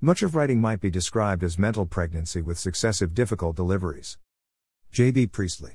Much of writing might be described as mental pregnancy with successive difficult deliveries. J.B. Priestley.